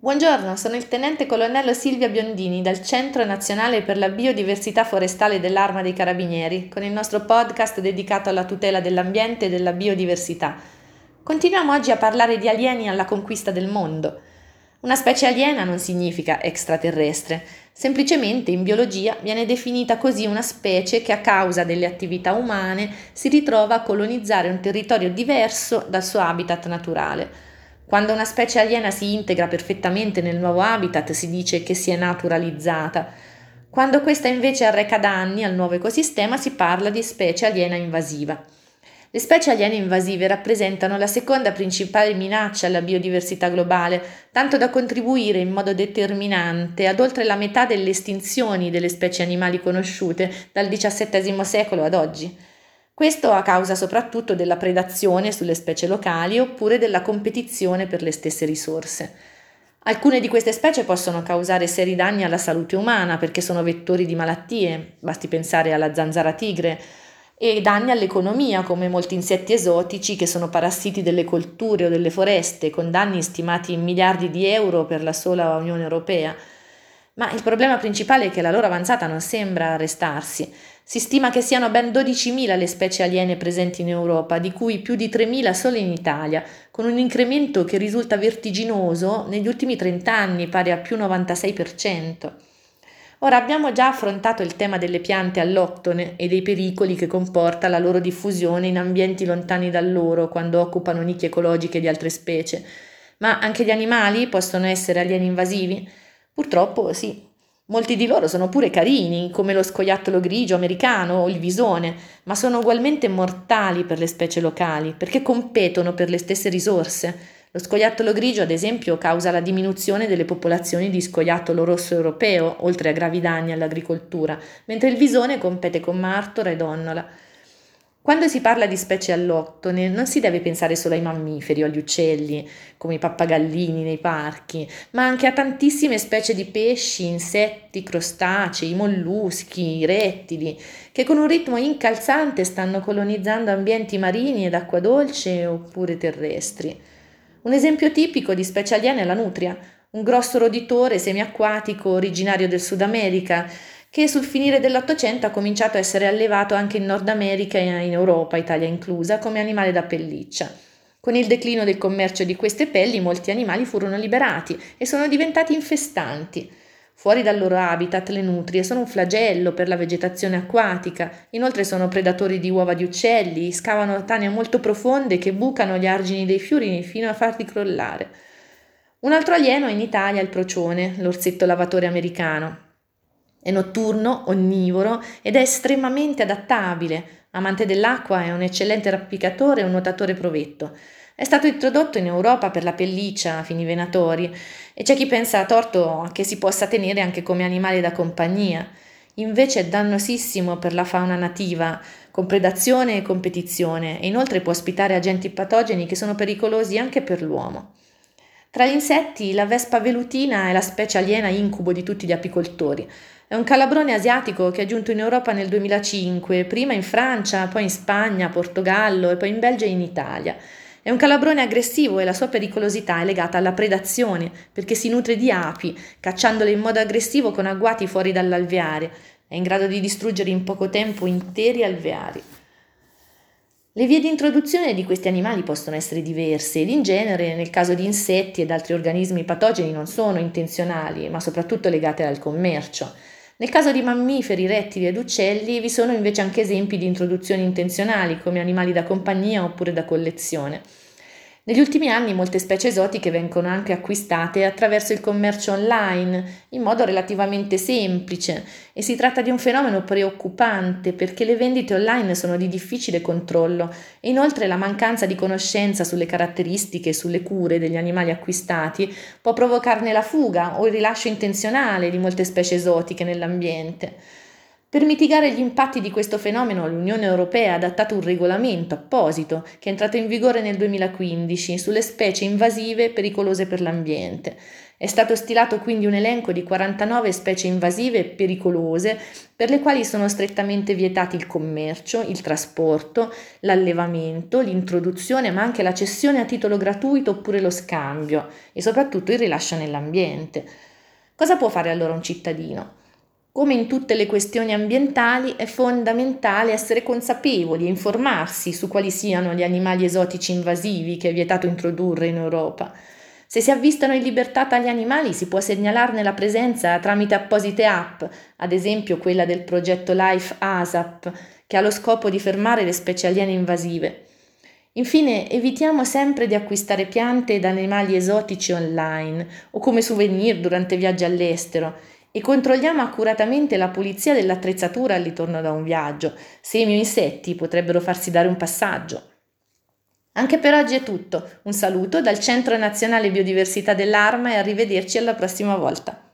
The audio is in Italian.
Buongiorno, sono il tenente colonnello Silvia Biondini dal Centro Nazionale per la Biodiversità Forestale dell'Arma dei Carabinieri, con il nostro podcast dedicato alla tutela dell'ambiente e della biodiversità. Continuiamo oggi a parlare di alieni alla conquista del mondo. Una specie aliena non significa extraterrestre, semplicemente in biologia viene definita così una specie che a causa delle attività umane si ritrova a colonizzare un territorio diverso dal suo habitat naturale. Quando una specie aliena si integra perfettamente nel nuovo habitat si dice che si è naturalizzata. Quando questa invece arreca danni al nuovo ecosistema si parla di specie aliena invasiva. Le specie aliene invasive rappresentano la seconda principale minaccia alla biodiversità globale, tanto da contribuire in modo determinante ad oltre la metà delle estinzioni delle specie animali conosciute dal XVII secolo ad oggi. Questo a causa soprattutto della predazione sulle specie locali oppure della competizione per le stesse risorse. Alcune di queste specie possono causare seri danni alla salute umana perché sono vettori di malattie, basti pensare alla zanzara tigre, e danni all'economia come molti insetti esotici che sono parassiti delle colture o delle foreste, con danni stimati in miliardi di euro per la sola Unione Europea. Ma il problema principale è che la loro avanzata non sembra arrestarsi. Si stima che siano ben 12.000 le specie aliene presenti in Europa, di cui più di 3.000 solo in Italia, con un incremento che risulta vertiginoso negli ultimi 30 anni, pari a più 96%. Ora abbiamo già affrontato il tema delle piante alloctone e dei pericoli che comporta la loro diffusione in ambienti lontani da loro quando occupano nicchie ecologiche di altre specie. Ma anche gli animali possono essere alieni invasivi? Purtroppo sì. Molti di loro sono pure carini, come lo scoiattolo grigio americano o il visone, ma sono ugualmente mortali per le specie locali, perché competono per le stesse risorse. Lo scoiattolo grigio, ad esempio, causa la diminuzione delle popolazioni di scoiattolo rosso europeo, oltre a gravi danni all'agricoltura, mentre il visone compete con martora e donnola. Quando si parla di specie alloctone non si deve pensare solo ai mammiferi o agli uccelli, come i pappagallini nei parchi, ma anche a tantissime specie di pesci, insetti, crostacei, molluschi, rettili, che con un ritmo incalzante stanno colonizzando ambienti marini ed acqua dolce oppure terrestri. Un esempio tipico di specie aliene è la nutria, un grosso roditore semiacquatico originario del Sud America, che sul finire dell'Ottocento ha cominciato a essere allevato anche in Nord America e in Europa, Italia inclusa, come animale da pelliccia. Con il declino del commercio di queste pelli molti animali furono liberati e sono diventati infestanti. Fuori dal loro habitat le nutrie sono un flagello per la vegetazione acquatica, inoltre sono predatori di uova di uccelli, scavano tane molto profonde che bucano gli argini dei fiori fino a farli crollare. Un altro alieno in Italia è il procione, l'orsetto lavatore americano. È notturno, onnivoro ed è estremamente adattabile. Amante dell'acqua, è un eccellente rappicatore e un nuotatore provetto. È stato introdotto in Europa per la pelliccia a fini venatori e c'è chi pensa a torto che si possa tenere anche come animale da compagnia. Invece è dannosissimo per la fauna nativa, con predazione e competizione, e inoltre può ospitare agenti patogeni che sono pericolosi anche per l'uomo. Tra gli insetti, la vespa velutina è la specie aliena incubo di tutti gli apicoltori. È un calabrone asiatico che è giunto in Europa nel 2005, prima in Francia, poi in Spagna, Portogallo e poi in Belgio e in Italia. È un calabrone aggressivo e la sua pericolosità è legata alla predazione, perché si nutre di api, cacciandole in modo aggressivo con agguati fuori dall'alveare. È in grado di distruggere in poco tempo interi alveari. Le vie di introduzione di questi animali possono essere diverse ed in genere, nel caso di insetti ed altri organismi patogeni, non sono intenzionali, ma soprattutto legate al commercio. Nel caso di mammiferi, rettili ed uccelli vi sono invece anche esempi di introduzioni intenzionali come animali da compagnia oppure da collezione. Negli ultimi anni molte specie esotiche vengono anche acquistate attraverso il commercio online in modo relativamente semplice e si tratta di un fenomeno preoccupante perché le vendite online sono di difficile controllo e inoltre la mancanza di conoscenza sulle caratteristiche e sulle cure degli animali acquistati può provocarne la fuga o il rilascio intenzionale di molte specie esotiche nell'ambiente. Per mitigare gli impatti di questo fenomeno l'Unione Europea ha adattato un regolamento apposito che è entrato in vigore nel 2015 sulle specie invasive pericolose per l'ambiente. È stato stilato quindi un elenco di 49 specie invasive pericolose per le quali sono strettamente vietati il commercio, il trasporto, l'allevamento, l'introduzione ma anche la cessione a titolo gratuito oppure lo scambio e soprattutto il rilascio nell'ambiente. Cosa può fare allora un cittadino? Come in tutte le questioni ambientali è fondamentale essere consapevoli e informarsi su quali siano gli animali esotici invasivi che è vietato introdurre in Europa. Se si avvistano in libertà tali animali si può segnalarne la presenza tramite apposite app, ad esempio quella del progetto Life ASAP, che ha lo scopo di fermare le specie aliene invasive. Infine, evitiamo sempre di acquistare piante ed animali esotici online o come souvenir durante viaggi all'estero e controlliamo accuratamente la pulizia dell'attrezzatura al ritorno da un viaggio. Semi o insetti potrebbero farsi dare un passaggio. Anche per oggi è tutto. Un saluto dal Centro Nazionale Biodiversità dell'Arma e arrivederci alla prossima volta.